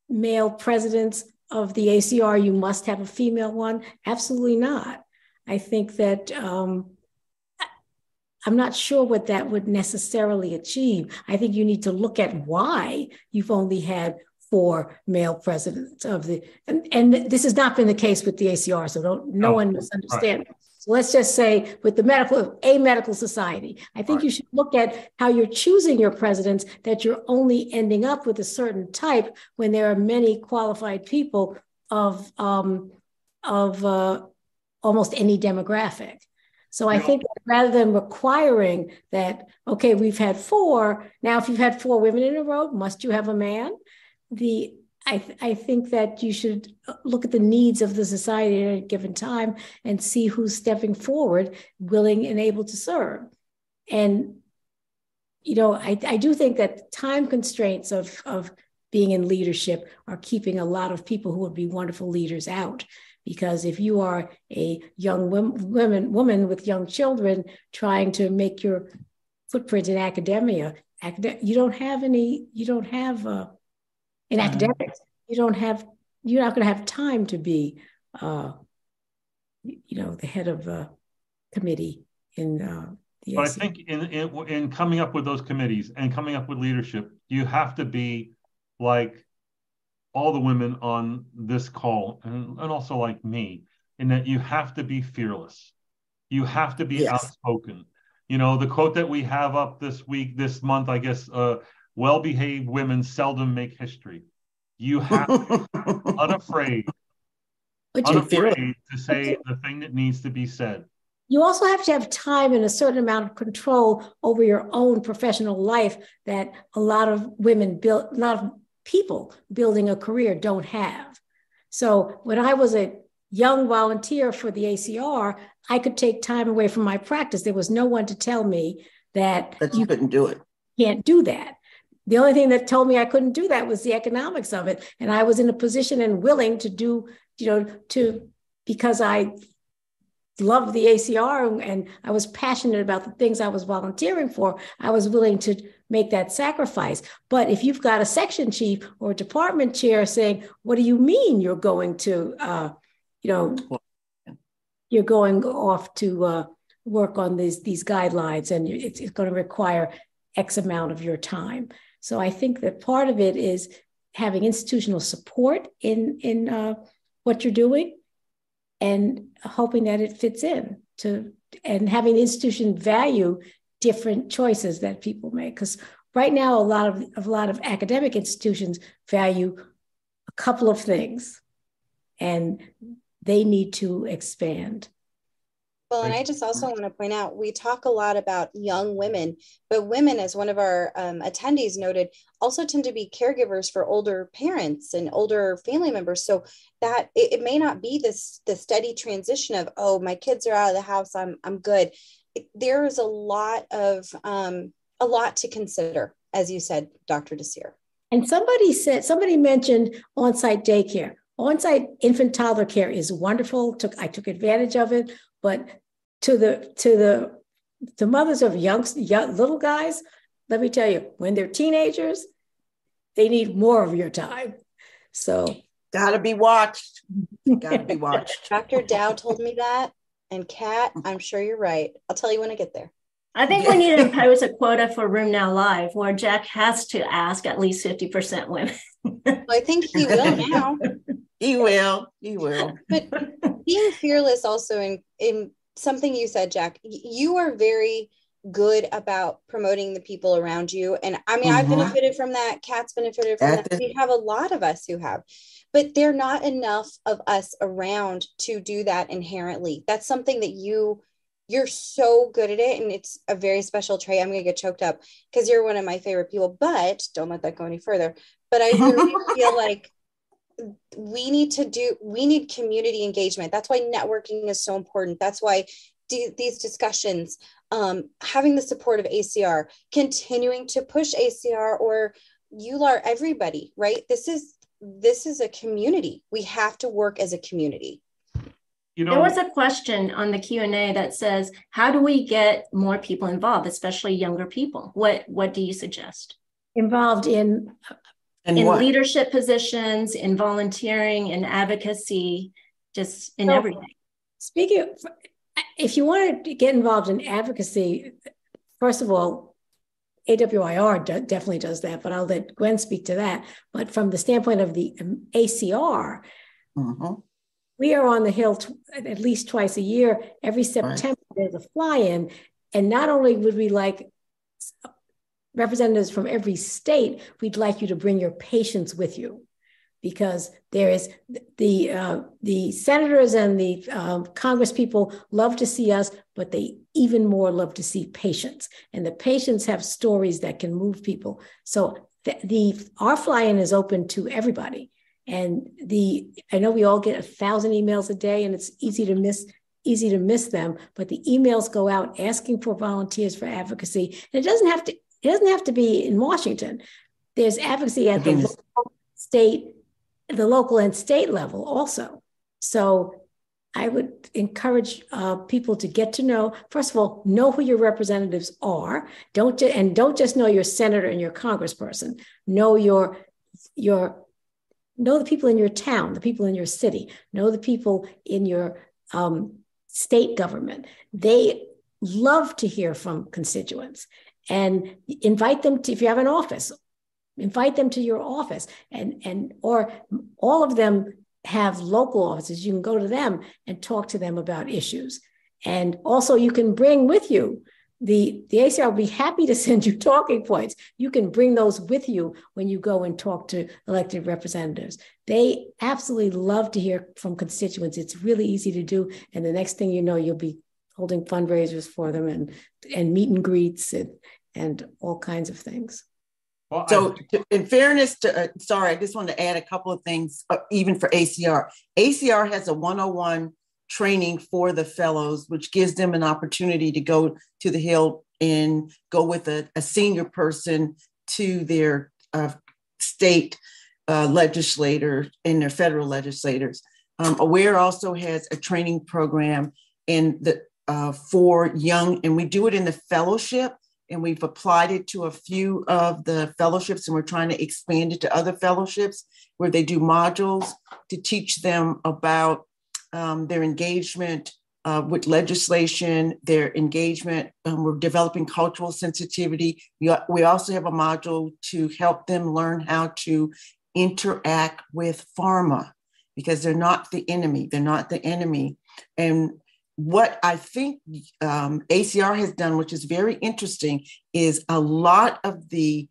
male presidents of the ACR, you must have a female one? Absolutely not. I think that um, I'm not sure what that would necessarily achieve. I think you need to look at why you've only had four male presidents of the, and, and this has not been the case with the ACR, so don't no, one misunderstand. Right. So let's just say with the medical, a medical society, I think right. you should look at how you're choosing your presidents, that you're only ending up with a certain type when there are many qualified people of, um, of uh, almost any demographic. So I think rather than requiring that, okay, we've had four, now if you've had four women in a row, must you have a man? The I, th- I think that you should look at the needs of the society at a given time and see who's stepping forward, willing and able to serve. And, you know, I, I do think that time constraints of, of being in leadership are keeping a lot of people who would be wonderful leaders out. Because if you are a young woman, woman with young children trying to make your footprint in academia, you don't have any, you don't have uh, in mm-hmm. academics, you don't have, you're not going to have time to be, uh, you know, the head of a committee in uh, the. But I think in, in in coming up with those committees and coming up with leadership, you have to be like all the women on this call, and, and also like me. in that you have to be fearless. You have to be Yes. outspoken. You know, the quote that we have up this week, this month, I guess, uh, well behaved women seldom make history. You have to be [LAUGHS] unafraid, unafraid to say the thing that needs to be said. you also have to have time and a certain amount of control over your own professional life that a lot of women build, a lot of people building a career don't have. So when I was a young volunteer for the ACR, I could take time away from my practice. There was no one to tell me that That you couldn't do it. can't do that. The only thing that told me I couldn't do that was the economics of it. And I was in a position and willing to do, you know, to because I loved the ACR and I was passionate about the things I was volunteering for, I was willing to make that sacrifice. But if you've got a section chief or department chair saying, What do you mean you're going to, uh, you know, you're going off to uh, work on these, these guidelines and it's, it's going to require X amount of your time? So I think that part of it is having institutional support in, in uh, what you're doing and hoping that it fits in to and having the institution value different choices that people make. Because right now a lot of a lot of academic institutions value a couple of things and they need to expand Well, and I just also want to point out we talk a lot about young women, but women, as one of our um, attendees noted, also tend to be caregivers for older parents and older family members. So that it, it may not be this the steady transition of oh my kids are out of the house I'm I'm good. It, there is a lot of um, a lot to consider, as you said, Dr. Desir. and somebody said somebody mentioned on-site daycare on-site infant toddler care is wonderful took i took advantage of it but to the to the the mothers of young, young little guys let me tell you when they're teenagers they need more of your time so Gotta be watched. Gotta be [LAUGHS] watched. Dr. Dao told me that, and Kat, I'm sure you're right. I'll tell you when I get there. I think we need to impose a quota for RheumNow Live where Jack has to ask at least 50% women. Well, I think he will now. [LAUGHS] He will. He will. [LAUGHS] but being fearless also in in something you said jack you are very good about promoting the people around you. And i mean i've Mhm. benefited from that. Kat's benefited from At that. we have a lot of us who have. But there are not enough of us around to do that inherently. That's something that you you're so good at it. And it's a very special trait. I'm going to get choked up because you're one of my favorite people but don't let that go any further. But i [LAUGHS] really feel like we need to do we need community engagement. That's why networking is so important. That's why d- these discussions um, having the support of acr continuing to push acr or EULAR everybody right? This is this is a community. We have to work as a community. You There was a question on the Q&A that says, how do we get more people involved, especially younger people? What what do you suggest? involved in And in what? leadership positions, in volunteering, in advocacy, just in So- everything. Speaking of, if you want to get involved in advocacy, first of all, AWIR do- definitely does that, but I'll let Gwen speak to that. But from the standpoint of the um, ACR, Mhm. we are on the Hill t- at least twice a year. Every September, there's a fly in. And not only would we like s- representatives from every state, we'd like you to bring your patients with you. Because there is the uh, the senators and the um, Congress people love to see us, but they even more love to see patients, and the patients have stories that can move people. So the, the our fly-in is open to everybody, and the I know we all get a thousand emails a day, and it's easy to miss easy to miss them, but the emails go out asking for volunteers for advocacy, and it doesn't have to it doesn't have to be in Washington. There's advocacy at the local, state, the local and state level also. So I would encourage uh, people to get to know. First of all, know who your representatives are. Don't ju- and don't just know your senator and your congressperson. Know your your know the people in your town, the people in your city. Know the people in your um, state government. They love to hear from constituents and invite them to if you have an office invite them to your office and and or all of them have local offices. You can go to them and talk to them about issues. And also, you can bring with you the, the ACR will be happy to [LAUGHS] send you talking points. You can bring those with you when you go and talk to elected representatives. They absolutely love to hear from constituents. It's really easy to do. And the next thing you know, you'll be holding fundraisers for them and, and meet and greets and, and all kinds of things. Well, so, I, in fairness to, uh, sorry, I just want to add a couple of things, uh, even for ACR. ACR has a 101 training for the fellows, which gives them an opportunity to go to the Hill and go with a, a senior person to their uh, state uh, legislator and their federal legislators. Um, Aware also has a training program in the uh, for young, and we do it in the fellowship and we've applied it to a few of the fellowships and we're trying to expand it to other fellowships where they do modules to teach them about um, their engagement uh, with legislation, their engagement. Um, we're developing cultural sensitivity. We, we also have a module to help them learn how to interact with pharma because they're not the enemy. They're not the enemy. And what I think um, ACR has done, which is very interesting, is a lot of the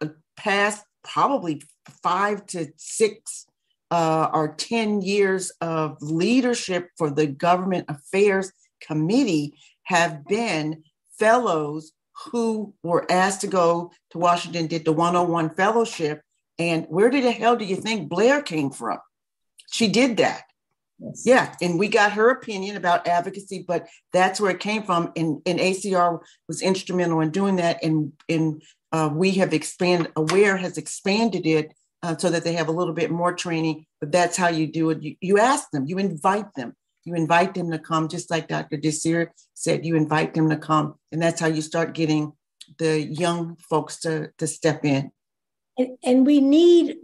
uh, past probably five to six uh, or 10 years of leadership for the Government Affairs Committee have been fellows who were asked to go to Washington, did the 101 fellowship. And where did the hell do you think Blair came from? She did that. Yes. Yeah, and we got her opinion about advocacy, but that's where it came from. And, and ACR was instrumental in doing that. And, and uh, we have expanded, AWARE has expanded it uh, so that they have a little bit more training. But that's how you do it. You, you ask them, you invite them, you invite them to come, just like Dr. Desir said, you invite them to come. And that's how you start getting the young folks to, to step in. And, and we need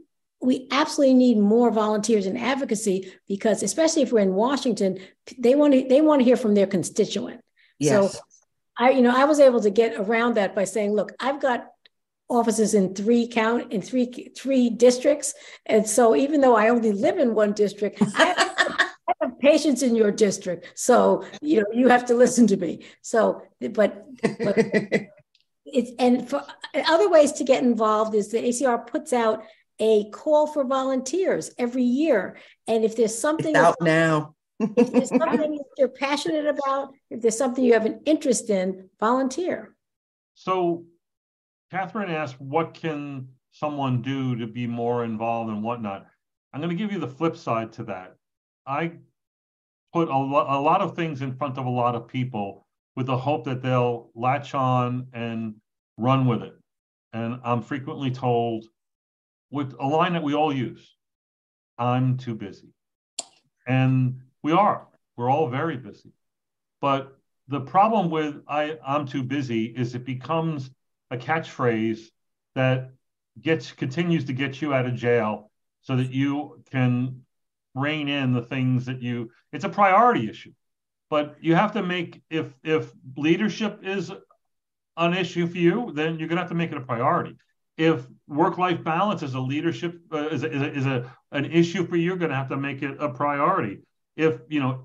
we absolutely need more volunteers in advocacy because especially if we're in Washington, they want to they want to hear from their constituent. Yes. So I, you know, I was able to get around that by saying, look, I've got offices in three count in three three districts. And so even though I only live in one district, I, I have patients in your district. So you know, you have to listen to me. So but but [LAUGHS] it's and for other ways to get involved is the ACR puts out a call for volunteers every year. And if there's something it's out now, if there's [LAUGHS] something you're passionate about, if there's something you have an interest in, volunteer. So, Catherine asked, "What can someone do to be more involved and whatnot?" I'm going to give you the flip side to that. I put a, lo- a lot of things in front of a lot of people with the hope that they'll latch on and run with it. And I'm frequently told, with a line that we all use I'm too busy. And we are, we're all very busy. But the problem with I, I'm too busy is it becomes a catchphrase that gets continues to get you out of jail so that you can rein in the things that you it's a priority issue but you have to make if if leadership is an issue for you then you're going to have to make it a priority if work-life balance is a leadership uh, is, a, is, a, is a an issue for you, you're going to have to make it a priority. If you know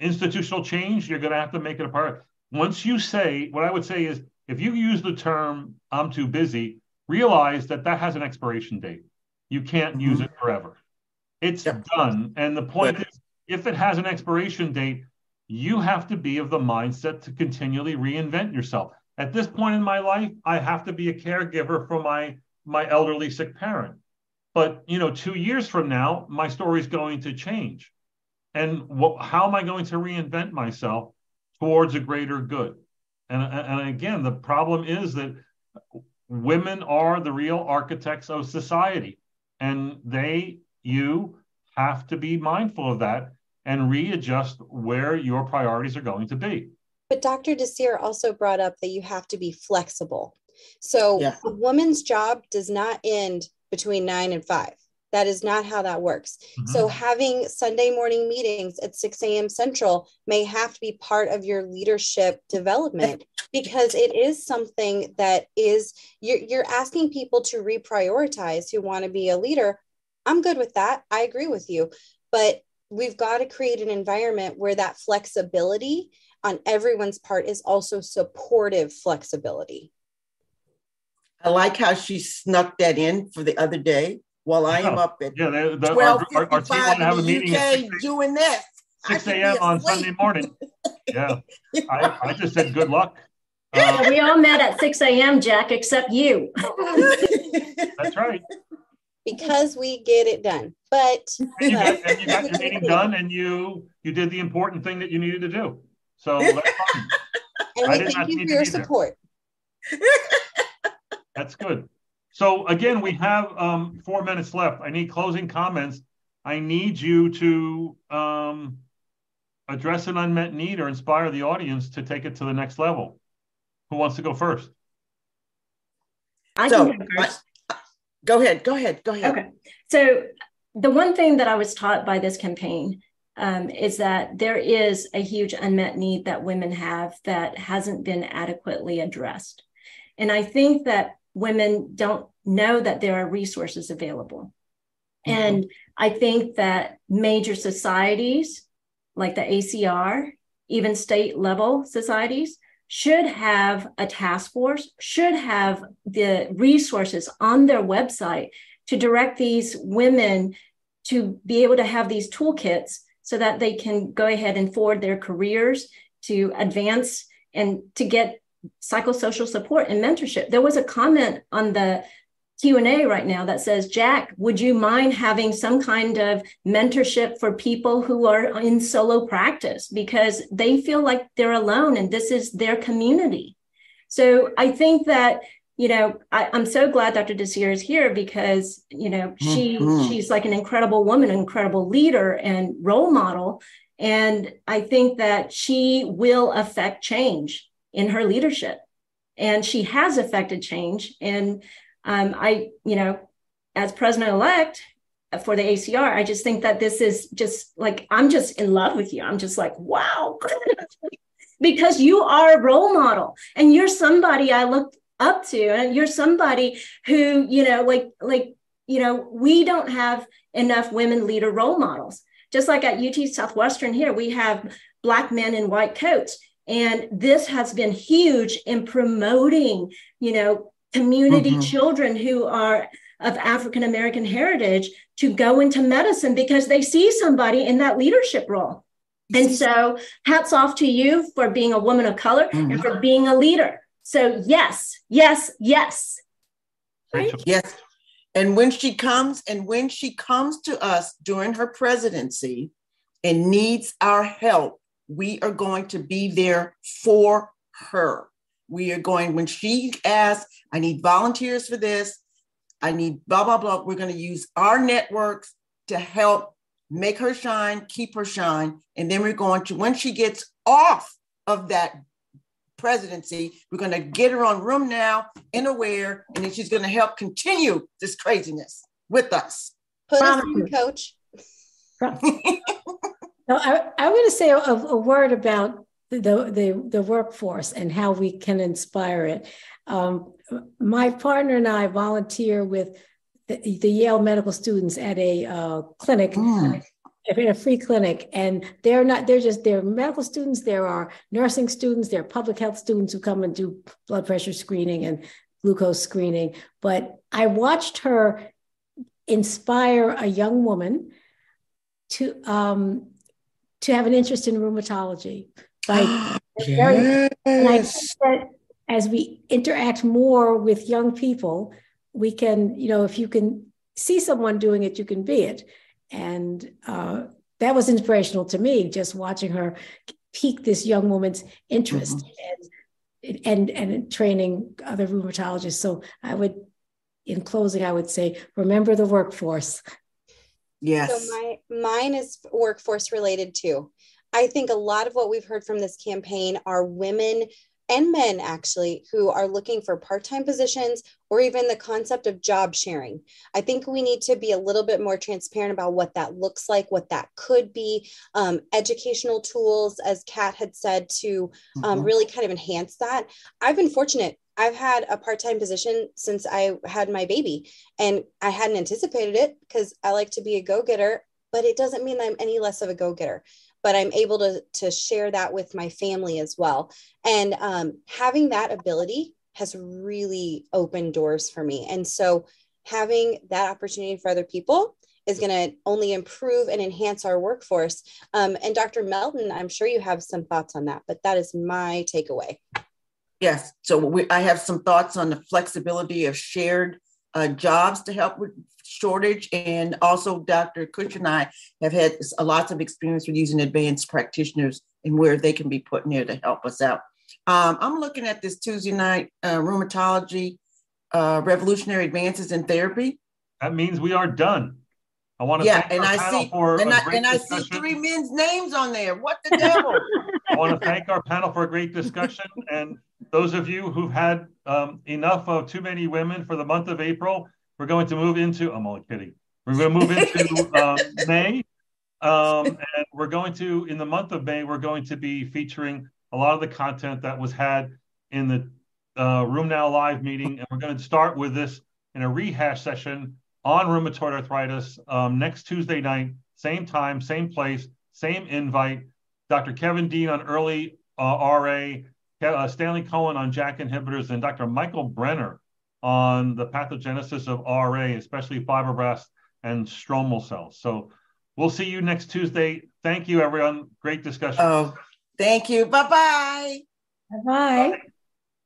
institutional change, you're going to have to make it a priority. Once you say, what I would say is, if you use the term "I'm too busy," realize that that has an expiration date. You can't use it forever. It's done. And the point but, is, if it has an expiration date, you have to be of the mindset to continually reinvent yourself. At this point in my life, I have to be a caregiver for my my elderly sick parent. But you know, two years from now, my story is going to change, and what, how am I going to reinvent myself towards a greater good? And and again, the problem is that women are the real architects of society, and they you have to be mindful of that and readjust where your priorities are going to be. But Dr. Desir also brought up that you have to be flexible. So yeah. a woman's job does not end between nine and five. That is not how that works. Mm-hmm. So having Sunday morning meetings at 6 a.m. Central may have to be part of your leadership development [LAUGHS] because it is something that is you're, you're asking people to reprioritize who want to be a leader I'm good with that. I agree with you. But we've got to create an environment where that flexibility on everyone's part is also supportive flexibility. I like how she snuck that in for the other day while I am up at yeah, the, the, our, our, our team want to have a meeting UK at 6, doing this. 6 a.m. on Sunday morning. [LAUGHS] Yeah, I, I just said good luck. Uh, we all met at 6 a.m., Jack, except you. [LAUGHS] That's right. Because we get it done. But and you, got, and you got your meeting done and you you did the important thing that you needed to do. So [LAUGHS] that's fine. And we thank you for your support. [LAUGHS] That's good. So again, we have um, four minutes left. I need closing comments. I need you to um, address an unmet need or inspire the audience to take it to the next level. Who wants to go first? I so, can go first. I, go ahead. Go ahead. Go ahead. Okay. So the one thing that I was taught by this campaign um, is that there is a huge unmet need that women have that hasn't been adequately addressed. And I think that women don't know that there are resources available. Mm-hmm. And I think that major societies like the ACR, even state level societies, should have a task force, should have the resources on their website to direct these women to be able to have these toolkits so that they can go ahead and forward their careers to advance and to get psychosocial support and mentorship. There was a comment on the Q&A right now that says, Jack, would you mind having some kind of mentorship for people who are in solo practice because they feel like they're alone and this is their community. So I think that, you know, I, am so glad Dr. Desir is here because, you know, she mm-hmm. she's like an incredible woman, incredible leader and role model. And I think that she will affect change in her leadership. And she has affected change. And um, I, you know, as president elect for the ACR, I just think that this is just like, I'm just in love with you. I'm just like, wow. [LAUGHS] because you are a role model and you're somebody I look up to and you're somebody who, you know, like, like, you know, we don't have enough women leader role models. Just like at UT Southwestern here, we have black men in white coats and this has been huge in promoting, you know, community mm-hmm. children who are of African American heritage to go into medicine because they see somebody in that leadership role. And so, hats off to you for being a woman of color mm-hmm. and for being a leader. So, yes, yes, yes. Right? Yes. And when she comes, and when she comes to us during her presidency and needs our help, we are going to be there for her. We are going, when she asks, I need volunteers for this, I need blah, blah, blah, we're going to use our networks to help make her shine, keep her shine. And then we're going to, when she gets off of that presidency, we're going to get her on RheumNow and aware, and then she's going to help continue this craziness with us. Put us in, coach. [LAUGHS] Now, I, I want to say a, a, word about the, the, the workforce and how we can inspire it. Um, my partner and I volunteer with the, the Yale medical students at a uh, clinic. Mm. In a free clinic, and they're not, they're just, they're medical students. There are nursing students, there are public health students who come and do blood pressure screening and glucose screening. But I watched her inspire a young woman to um, to have an interest in rheumatology. Like, [GASPS] yes. as we interact more with young people, we can, you know, if you can see someone doing it, you can be it. And uh, that was inspirational to me, just watching her pique this young woman's interest mm-hmm. and, and and training other rheumatologists. So I would, in closing, I would say, remember the workforce. Yes. So my mine is workforce related too. I think a lot of what we've heard from this campaign are women and men actually who are looking for part-time positions or even the concept of job sharing. I think we need to be a little bit more transparent about what that looks like what that could be um, educational tools as kat had said to um, mm-hmm. really kind of enhance that. I've been fortunate. I've had a part time position since I had my baby, and I hadn't anticipated it because I like to be a go getter, but it doesn't mean I'm any less of a go getter but I'm able to, to share that with my family as well. And um, having that ability has really opened doors for me. And so having that opportunity for other people is going to only improve and enhance our workforce. Um, and Dr. Melton, I'm sure you have some thoughts on that, but that is my takeaway. Yes. So we, I have some thoughts on the flexibility of shared uh, jobs to help with shortage. And also, Dr. Cush and I have had lots of experience with using advanced practitioners and where they can be put in there to help us out. Um, I'm looking at this Tuesday night uh, rheumatology, uh, revolutionary advances in therapy. That means we are done. I want to yeah, and I see and I, and I see three men's names on there. What the [LAUGHS] devil? I want to thank our panel for a great discussion and those of you who've had um, enough of too many women for the month of April, we're going to move into. I'm only kidding. We're going to move into uh, [LAUGHS] May, um, and we're going to in the month of May. We're going to be featuring a lot of the content that was had in the uh, Now Live meeting, and we're going to start with this in a rehash session on rheumatoid arthritis um, next Tuesday night, same time, same place, same invite. Dr. Kevin Deane on early uh, RA uh, Stanley Cohen on JAK inhibitors, and Dr. Michael Brenner on the pathogenesis of RA, especially fibroblasts and stromal cells. So we'll see you next Tuesday. Thank you, everyone. Great discussion. Oh, thank you. Bye-bye. Bye-bye. Bye.